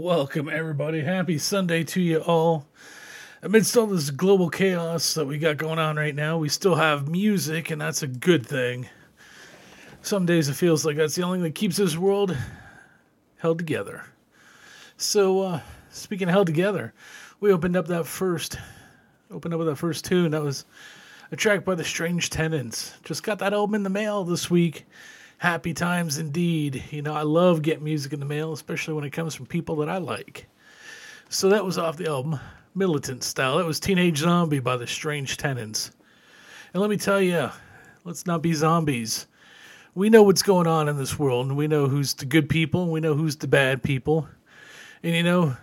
Welcome everybody. Happy Sunday to you all. Amidst all this global chaos that we got going on right now, we still have music, and that's a good thing. Some days it feels like that's the only thing that keeps this world held together. So, uh, speaking of held together, we opened up that first, opened up with that first tune. That was a track by the Strange Tenants. Just got that album in the mail this week happy times indeed. You know, I love getting music in the mail, especially when it comes from people that I like. So that was off the album Militant Style. That was Teenage Zombie by the Strange Tenants. And let me tell you, let's not be zombies. We know what's going on in this world, and we know who's the good people, and we know who's the bad people. And you know,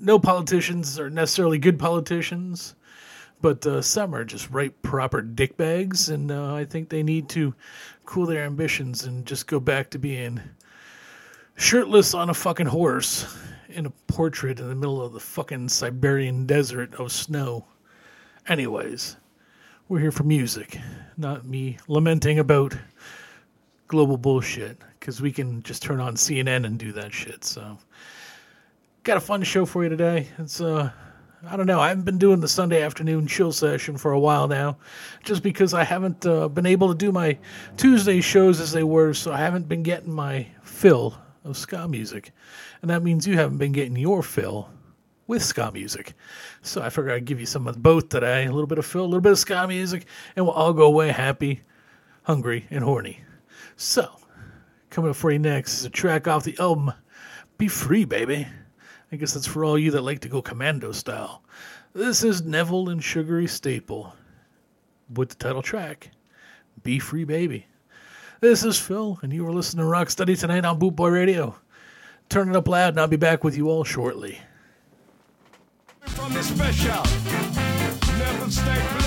no politicians are necessarily good politicians but uh, some are just right proper dickbags, and uh, I think they need to cool their ambitions and just go back to being shirtless on a fucking horse in a portrait in the middle of the fucking Siberian desert of snow. Anyways, we're here for music, not me lamenting about global bullshit, because we can just turn on CNN and do that shit. So, got a fun show for you today. It's uh I don't know. I haven't been doing the Sunday afternoon chill session for a while now, just because I haven't uh, been able to do my Tuesday shows as they were, so I haven't been getting my fill of ska music. And that means you haven't been getting your fill with ska music. So I figured I'd give you some of both today a little bit of fill, a little bit of ska music, and we'll all go away happy, hungry, and horny. So, coming up for you next is a track off the album Be Free, Baby. I guess that's for all you that like to go commando style. This is Neville and Sugary Staple with the title track, Be Free Baby. This is Phil, and you are listening to Rocksteady tonight on Bootboy Radio. Turn it up loud, and I'll be back with you all shortly. From the special, Neville Staple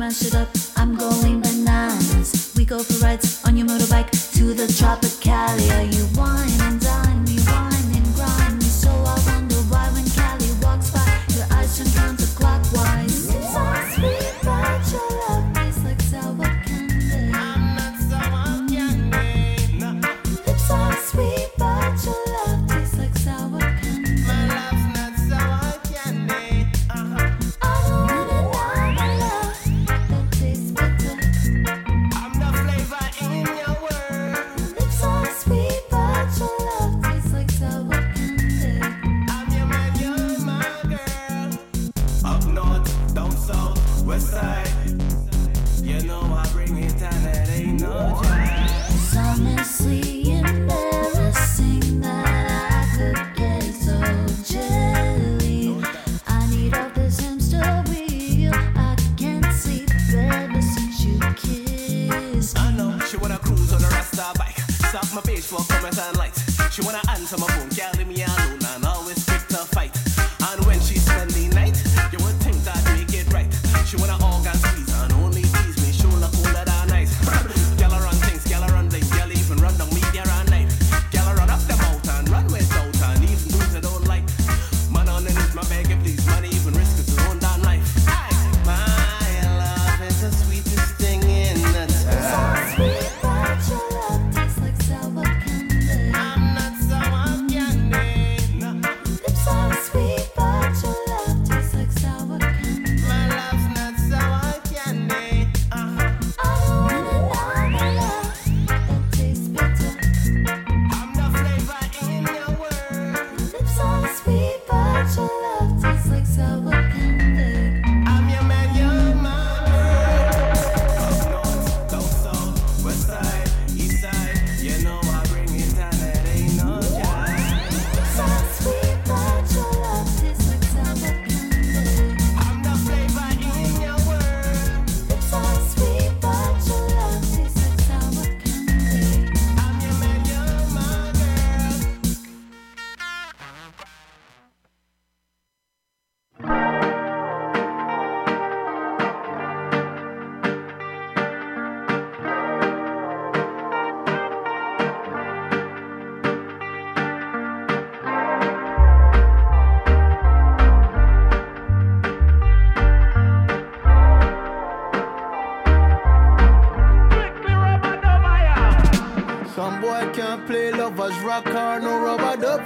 mash it up. I'm going bananas. We go for rides.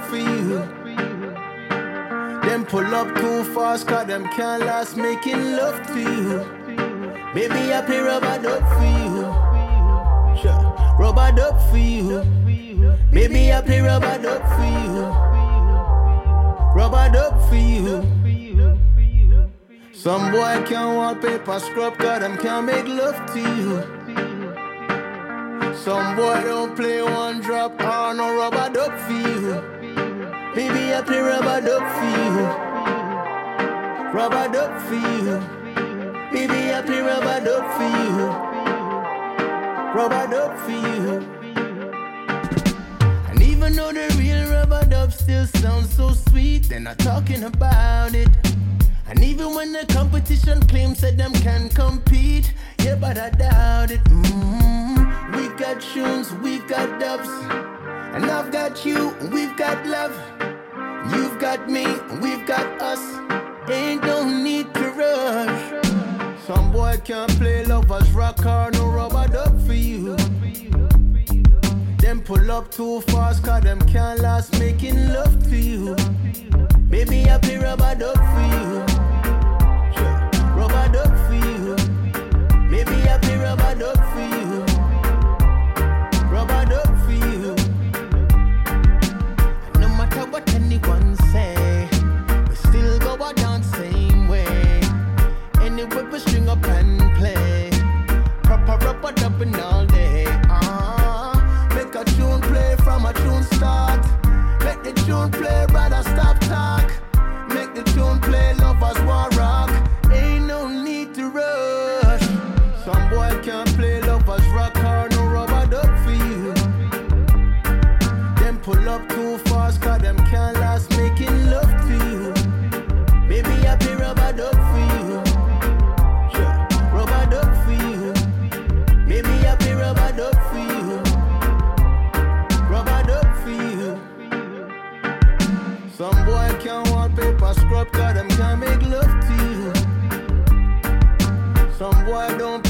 For you. Them pull up too fast, cause them can't last making love to you. Baby, I play rubber dub for you. Sure. Rubber dub for you. Baby, I play rubber dub for you. Rubber dub for you. Some boy can't wallpaper scrub, cause them can't make love to you. Some boy don't play one drop or no rubber dub for you. Baby, I play rubber dub for you. Rubber dub for you. Baby, I play rubber dub for you. Rubber dub for you. And even though the real rubber dub still sounds so sweet, they're not talking about it. And even when the competition claims that them can compete, yeah, but I doubt it. mm We've got tunes, we've got dubs, and I've got you, and we've got love. You've got me, and we've got us. Ain't no need to rush. Some boy can't play lovers rock or no rubber dub for you. Them pull up too fast, cause them can't last making love to you. Baby, I play rubber dub for you. Rubber dub for you. Baby, I play rubber dub for you. Dubbing all day. Uh, make a tune play from a tune start. Make the tune play, rather wallpaper scrub, cause them can't make love to you. Some boy don't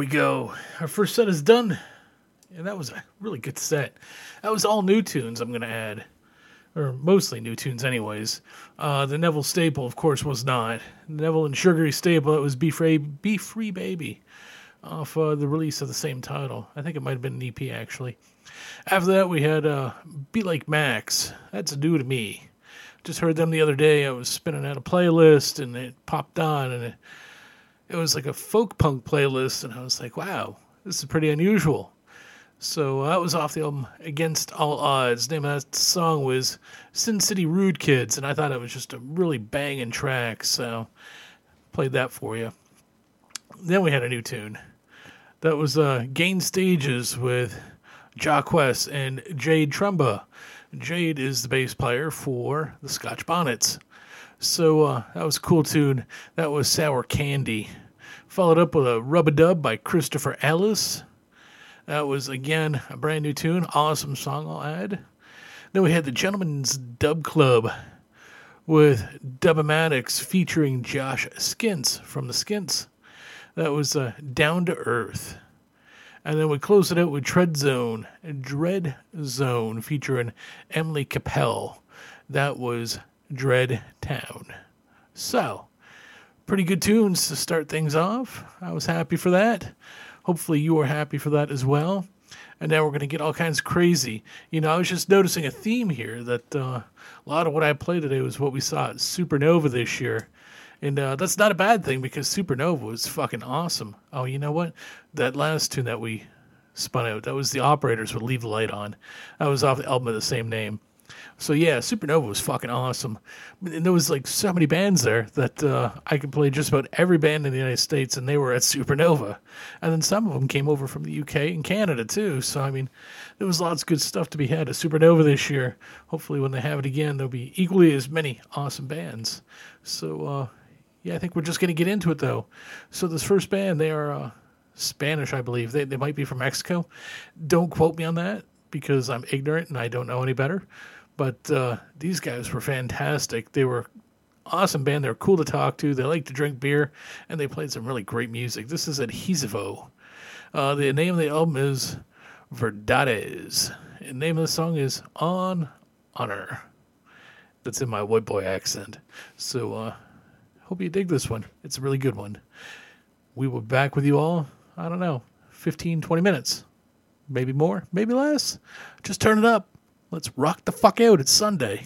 we go. Our first set is done. And that was a really good set. That was all new tunes, I'm going to add. Or mostly new tunes, anyways. Uh, the Neville Staple, of course, was not. Neville and Sugary Staple, it was Be Free, Be Free Baby off uh, the release of the same title. I think it might have been an EP, actually. After that, we had uh, Be Like Max. That's new to me. Just heard them the other day. I was spinning out a playlist and it popped on, and it, it was like a folk punk playlist, and I was like, wow, this is pretty unusual. So uh, that was off the album Against All Odds. The name of that song was Sin City Rude Kids, and I thought it was just a really banging track, so played that for you. Then we had a new tune. That was uh, Gain Stages with Jock West and Jade Trumba. Jade is the bass player for the Scotch Bonnets. So uh, that was a cool tune. That was Sour Candy. Followed up with a Rub a Dub by Christopher Ellis. That was again a brand new tune. Awesome song, I'll add. Then we had the Gentleman's Dub Club with Dubmatix featuring Josh Skins from the Skints. That was uh, Down to Earth. And then we closed it out with Tread Zone, Dread Zone featuring Emily Capell. That was Dread Town. So, pretty good tunes to start things off. I was happy for that. Hopefully, you are happy for that as well. And now we're going to get all kinds crazy. You know, I was just noticing a theme here that uh, a lot of what I played today was what we saw at Supernova this year. And uh, that's not a bad thing because Supernova was fucking awesome. Oh, you know what? That last tune that we spun out, that was the operators would leave the light on. That was off the album of the same name. So yeah, Supernova was fucking awesome. And there was like so many bands there that uh, I could play just about every band in the United States, and they were at Supernova. And then some of them came over from the UK and Canada too. So I mean, there was lots of good stuff to be had at Supernova this year. Hopefully, when they have it again, there'll be equally as many awesome bands. So uh, yeah, I think we're just gonna get into it though. So this first band, they are uh, Spanish, I believe. They they might be from Mexico. Don't quote me on that because I'm ignorant and I don't know any better. But uh, these guys were fantastic. They were awesome band. They were cool to talk to. They like to drink beer, and they played some really great music. This is Adhesivo. Uh, the name of the album is Verdades. And the name of the song is On Honor. That's in my white boy accent. So uh, hope you dig this one. It's a really good one. We will be back with you all, I don't know, 15, 20 minutes. Maybe more, maybe less. Just turn it up. Let's rock the fuck out. It's Sunday.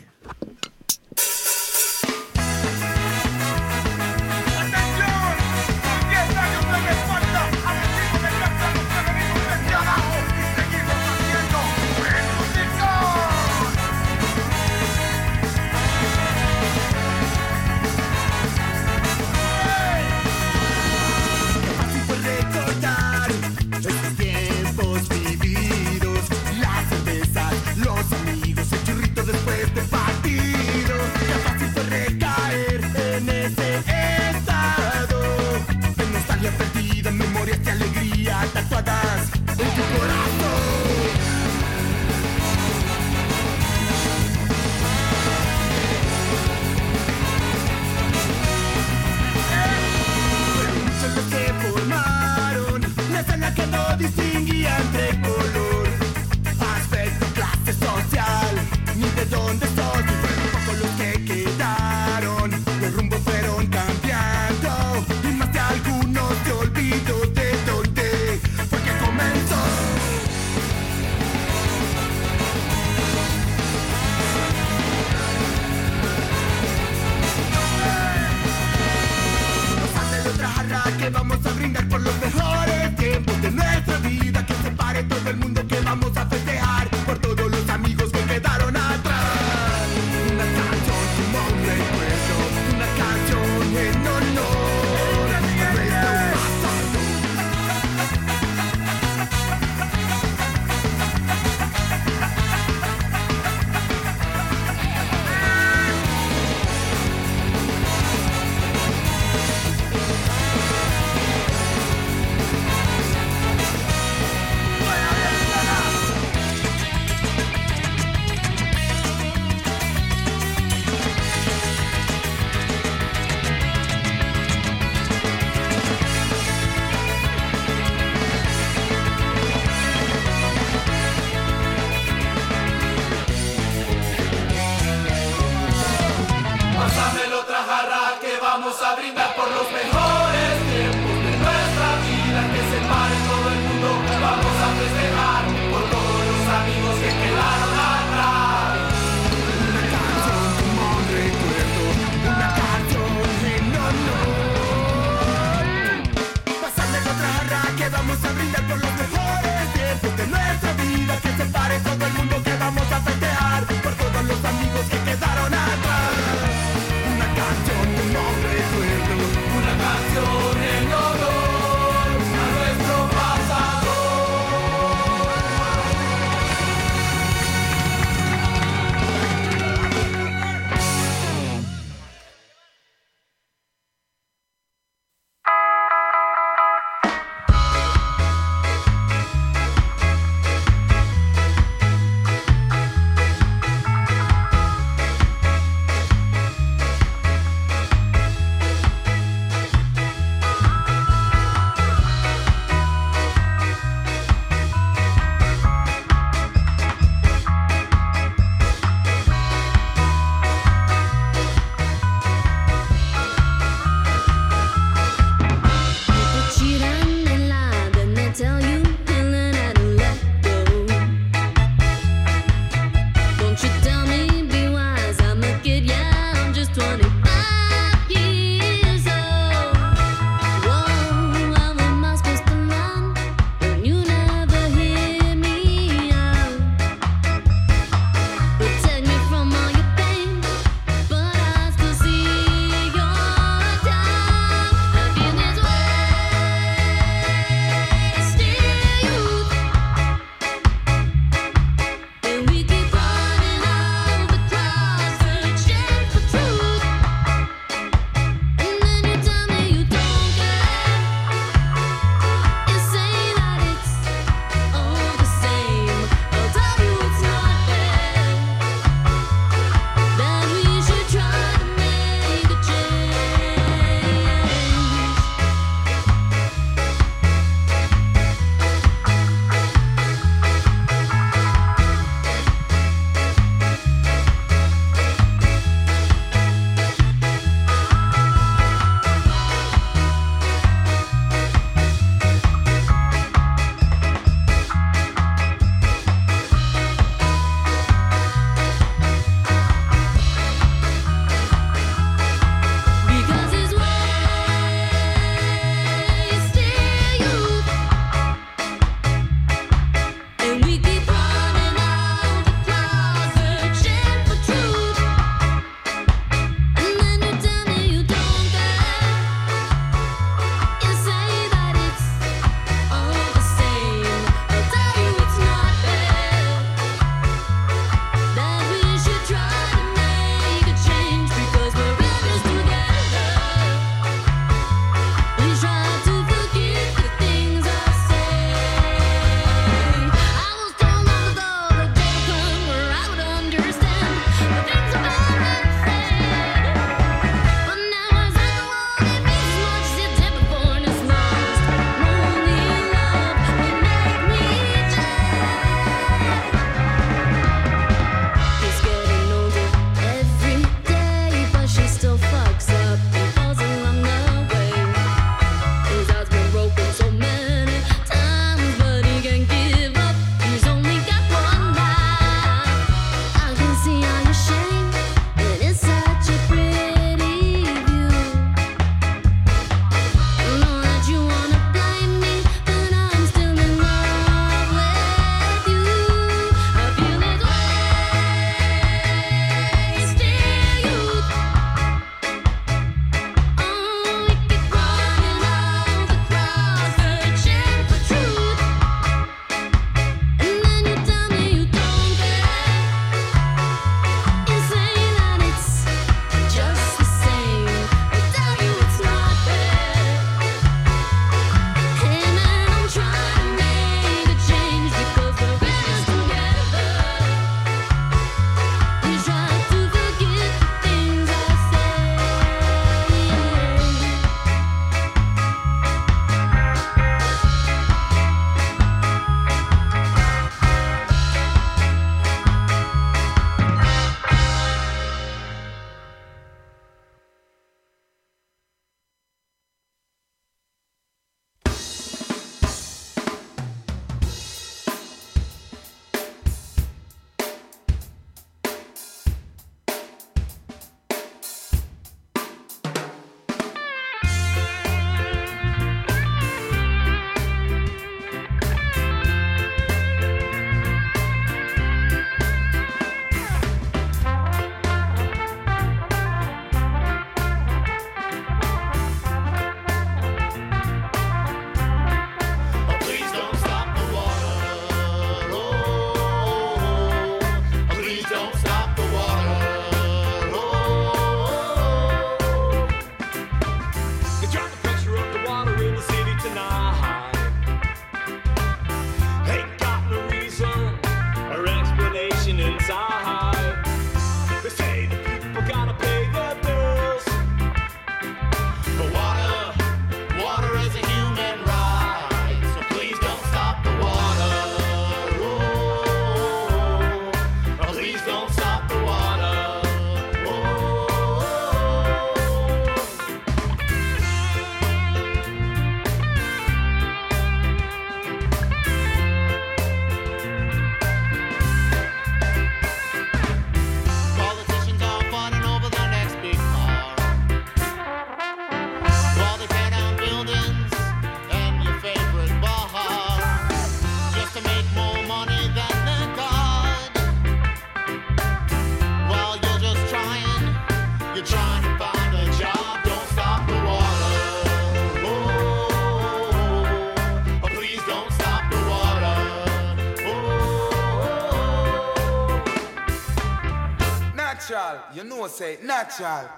Say natural.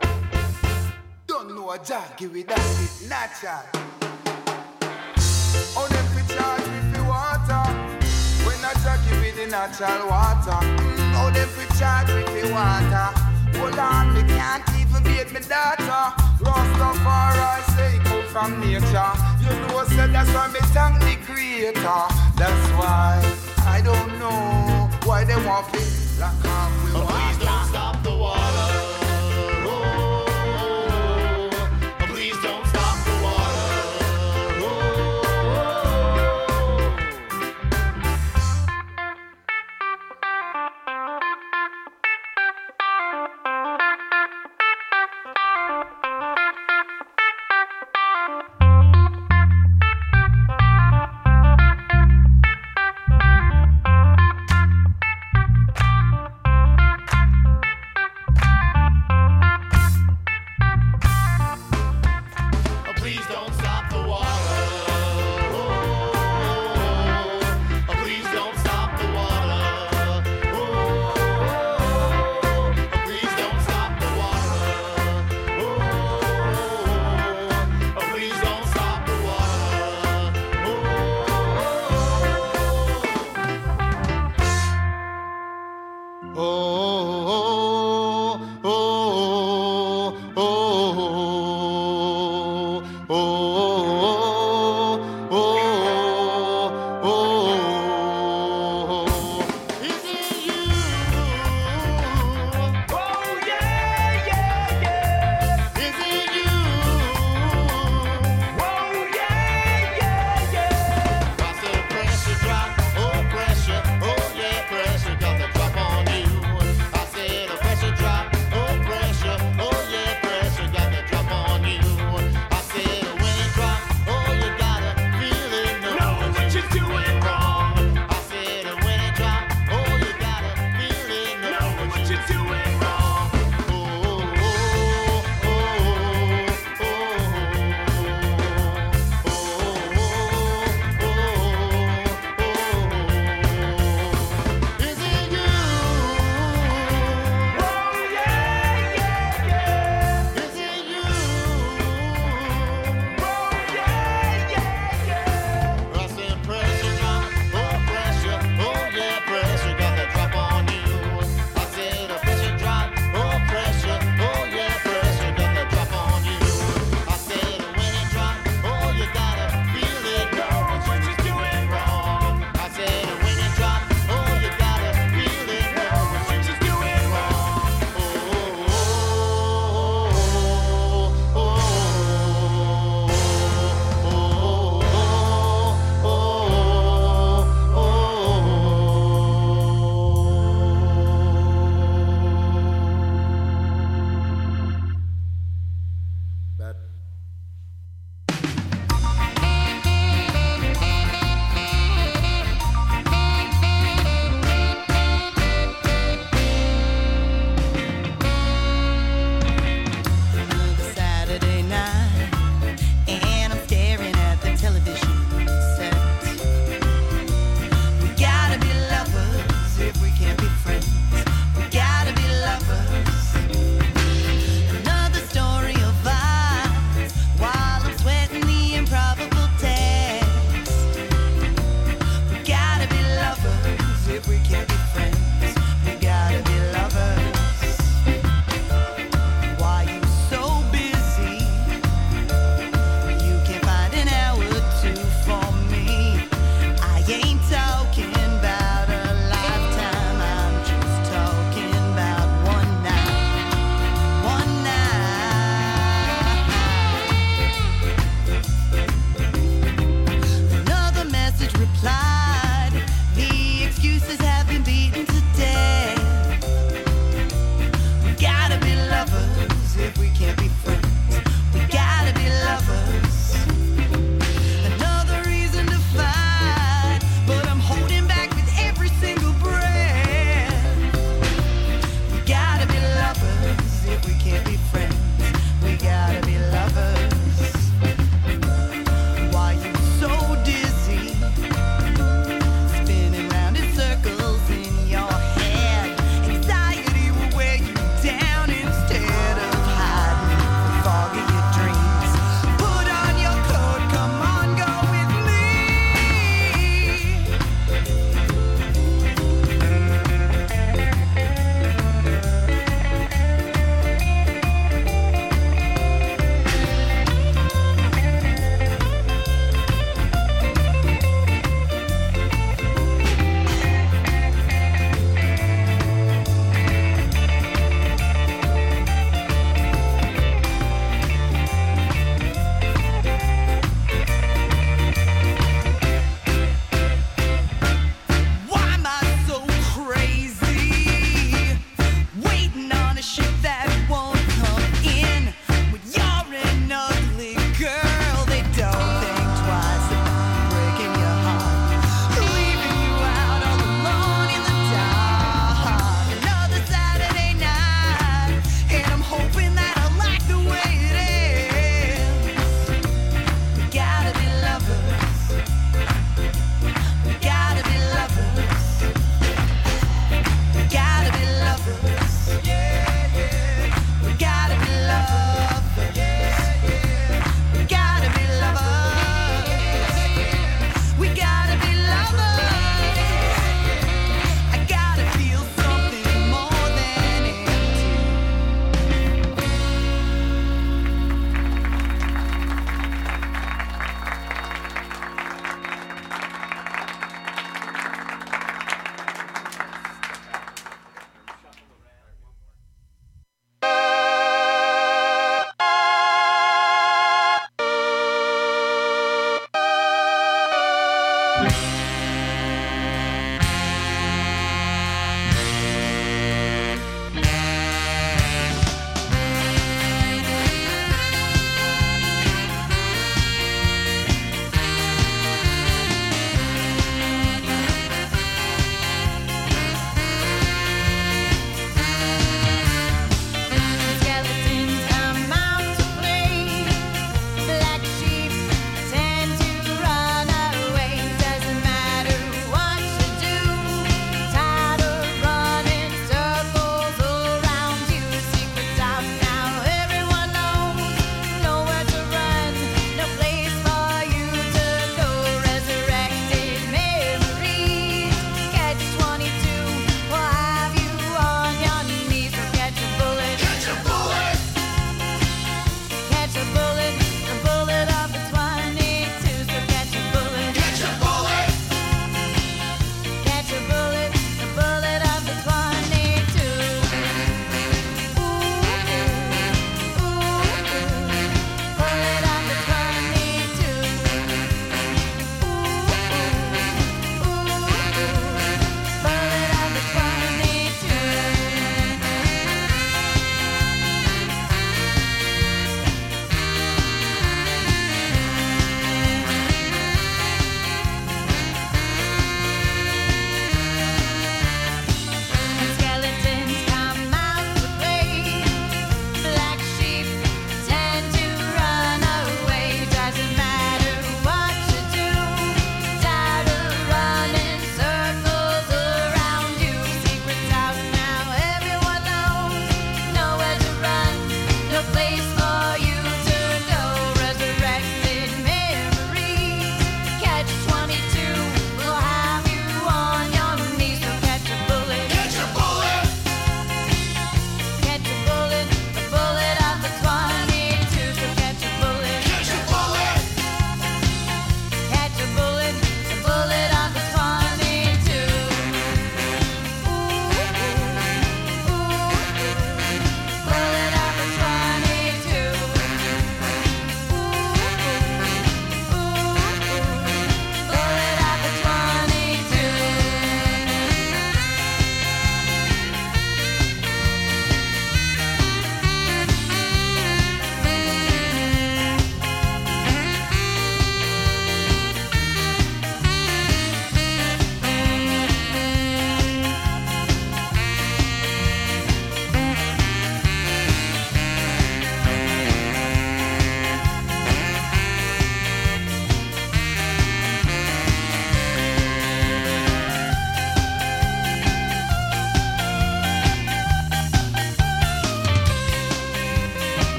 Don't know a job, give it that it natural. How them fi charge me fi water? When I try give it the natural water. Mm, how them fi charge me fi water? Hold on, me can't even beat me daughter. Rastafari say it come from nature. You know say that's why me thank the creator. That's why I don't know why they want lock off me Please don't stop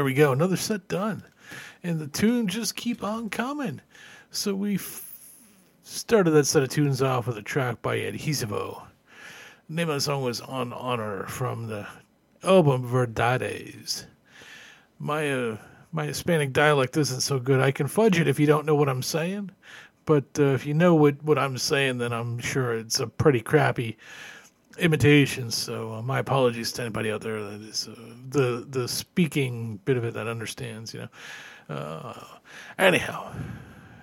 there we go. Another set done. And the tunes just keep on coming. So we f- started that set of tunes off with a track by Adhesivo. The name of the song was On Honor from the album Verdades. My uh, my Hispanic dialect isn't so good. I can fudge it if you don't know what I'm saying. But uh, if you know what, what I'm saying, then I'm sure it's a pretty crappy imitation. So uh, my apologies to anybody out there that is uh, the the speaking bit of it that understands. You know. Uh, anyhow,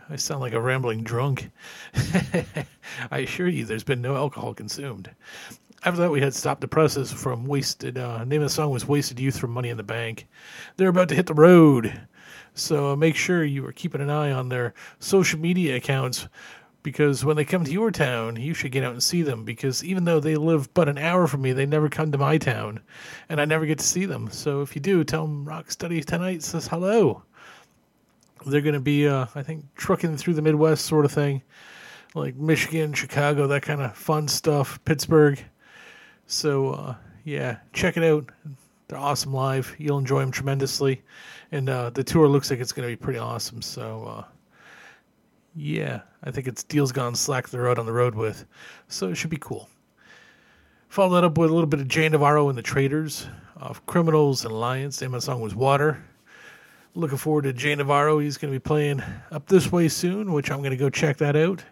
I sound like a rambling drunk. I assure you, there's been no alcohol consumed. After that, we had Stop the Presses from Wasted. Uh, name of the song was Wasted Youth from Money in the Bank. They're about to hit the road. So uh, make sure you are keeping an eye on their social media accounts because when they come to your town, you should get out and see them because even though they live but an hour from me, they never come to my town and I never get to see them. So if you do, tell them Rocksteady Tonight says hello. They're going to be, uh, I think, trucking through the Midwest sort of thing, like Michigan, Chicago, that kind of fun stuff, Pittsburgh. So, uh, yeah, check it out. They're awesome live. You'll enjoy them tremendously. And uh, the tour looks like it's going to be pretty awesome. So, uh, yeah, I think it's Deals Gone Slack they're out on the road with. So it should be cool. Follow that up with a little bit of Jay Navarro and the Traders of Criminals and Alliance. The of the song was Water. Looking forward to Jay Navarro. He's going to be playing up this way soon, which I'm going to go check that out.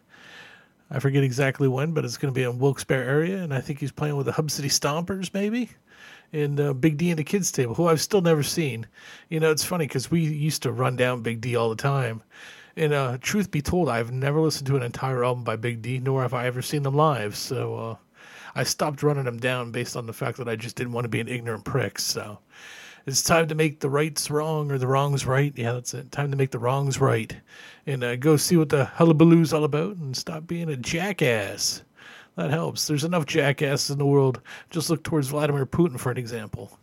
I forget exactly when, but it's going to be in Wilkes-Barre area, and I think he's playing with the Hub City Stompers, maybe, and uh, Big D and the Kids Table, who I've still never seen. You know, it's funny because we used to run down Big D all the time, and uh, truth be told, I've never listened to an entire album by Big D, nor have I ever seen them live. So uh, I stopped running them down based on the fact that I just didn't want to be an ignorant prick. So it's time to make the rights wrong or the wrongs right. Yeah, that's it. Time to make the wrongs right. And uh, go see what the hullabaloo's all about and stop being a jackass. That helps. There's enough jackasses in the world. Just look towards Vladimir Putin for an example.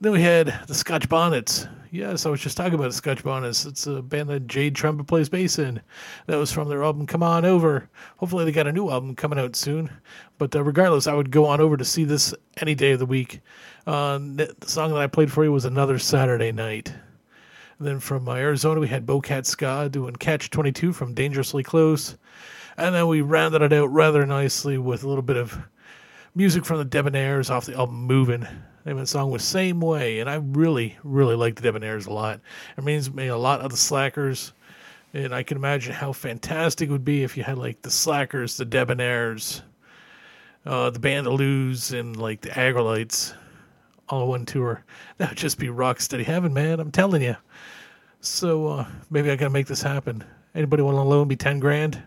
Then we had the Scotch Bonnets. Yes, I was just talking about the Scotch Bonnets. It's a band that Jade Trumpet plays bass in. That was from their album Come On Over. Hopefully, they got a new album coming out soon. But uh, regardless, I would go on over to see this any day of the week. Uh, the song that I played for you was Another Saturday Night. And then from uh, Arizona, we had Bocat Ska doing Catch 22 from Dangerously Close. And then we rounded it out rather nicely with a little bit of music from the Debonaires off the album Moving. The name of the song was Same Way, and I really, really like the Debonaires a lot. It reminds me a lot of the Slackers, and I can imagine how fantastic it would be if you had like the Slackers, the Debonaires, uh, the Bandulus, and like the Aggrolites all on one tour. That would just be rock steady heaven, man. I'm telling you. So uh, maybe I gotta make this happen. Anybody want to loan me ten grand?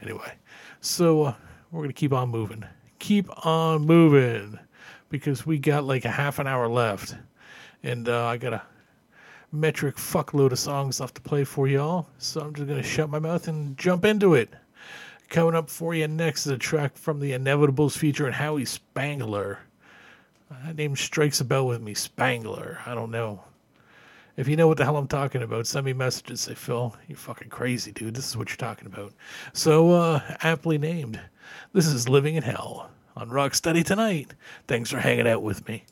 Anyway, so uh, we're gonna keep on moving. Keep on moving because we got like a half an hour left, and uh, I got a metric fuckload of songs left to play for y'all. So I'm just gonna shut my mouth and jump into it. Coming up for you next is a track from the Inevitables featuring Howie Spangler. That name strikes a bell with me, Spangler. I don't know. If you know what the hell I'm talking about, send me messages. Say, Phil, you're fucking crazy, dude. This is what you're talking about. So, uh, aptly named. This is Living in Hell on Rocksteady tonight. Thanks for hanging out with me.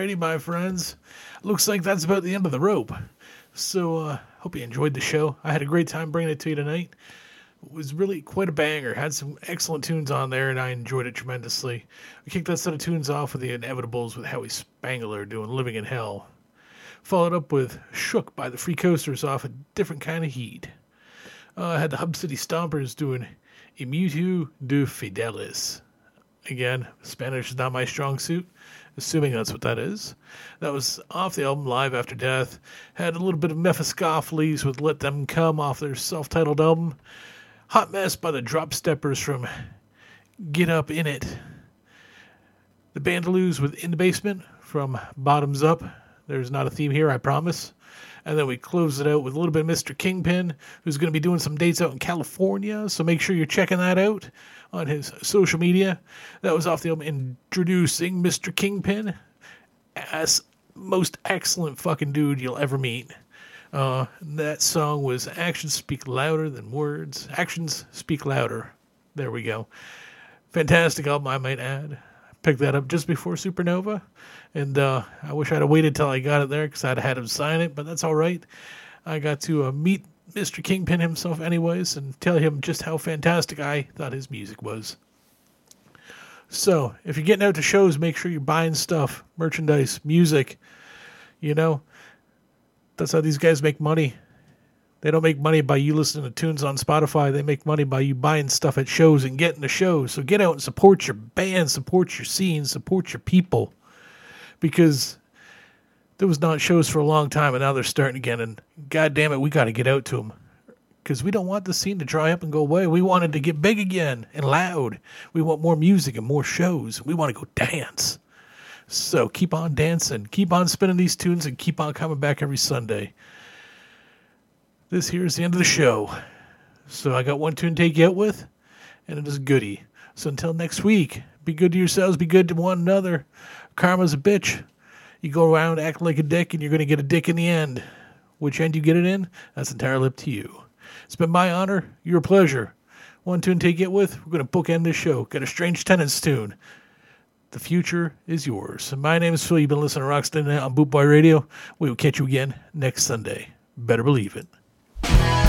Alrighty, my friends. Looks like that's about the end of the rope. So, uh, hope you enjoyed the show. I had a great time bringing it to you tonight. It was really quite a banger. Had some excellent tunes on there, and I enjoyed it tremendously. We kicked that set of tunes off with the Inevitables with Howie Spangler doing Living in Hell. Followed up with Shook by the Free Coasters off a different kind of heat. Uh, I had the Hub City Stompers doing Immutu de Fidelis. Again, Spanish is not my strong suit, assuming that's what that is. That was off the album Live After Death. Had a little bit of Mephistopheles with Let Them Come off their self titled album. Hot Mess by the Drop Steppers from Get Up In It. The Bandulus with In the Basement from Bottoms Up. There's not a theme here, I promise. And then we close it out with a little bit of Mr. Kingpin, who's going to be doing some dates out in California. So make sure you're checking that out on his social media. That was off the album Introducing Mr. Kingpin as most excellent fucking dude you'll ever meet. Uh, that song was Actions Speak Louder Than Words. Actions Speak Louder. There we go. Fantastic album, I might add. Picked that up just before Supernova, and uh, I wish I'd have waited till I got it there because I'd have had him sign it, but that's all right. I got to uh, meet Mr. Kingpin himself, anyways, and tell him just how fantastic I thought his music was. So, if you're getting out to shows, make sure you're buying stuff, merchandise, music. You know, that's how these guys make money. They don't make money by you listening to tunes on Spotify. They make money by you buying stuff at shows and getting to shows. So get out and support your band, support your scene, support your people. Because there was not shows for a long time and now they're starting again. And God damn it, we got to get out to them. Because we don't want the scene to dry up and go away. We want it to get big again and loud. We want more music and more shows. We want to go dance. So keep on dancing, keep on spinning these tunes, and keep on coming back every Sunday. This here is the end of the show. So I got one tune to take you out with, and it is goody. So until next week, be good to yourselves, be good to one another. Karma's a bitch. You go around acting like a dick, and you're going to get a dick in the end. Which end you get it in, that's entirely up to you. It's been my honor, your pleasure. One tune to take it with, we're going to bookend this show. Got a Strange Tenants tune. The future is yours. My name is Phil. You've been listening to Night on Bootboy Radio. We will catch you again next Sunday. Better believe it.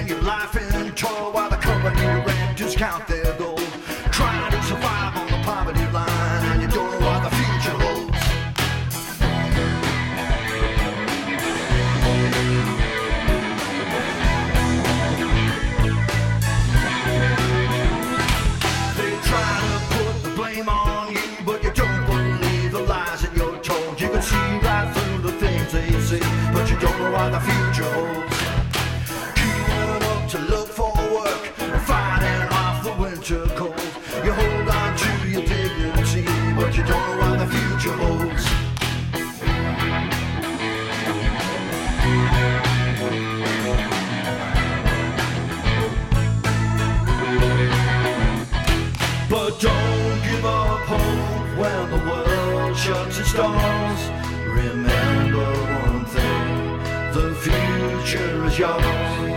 Spend your life in toil while the company renters count their gold, trying to survive on the poverty line, and you don't know what the future holds. They try to put the blame on you, but you don't believe the lies that you're told. You can see right through the things they say, but you don't know what the future holds. Shuts. Remember one thing the future is yours.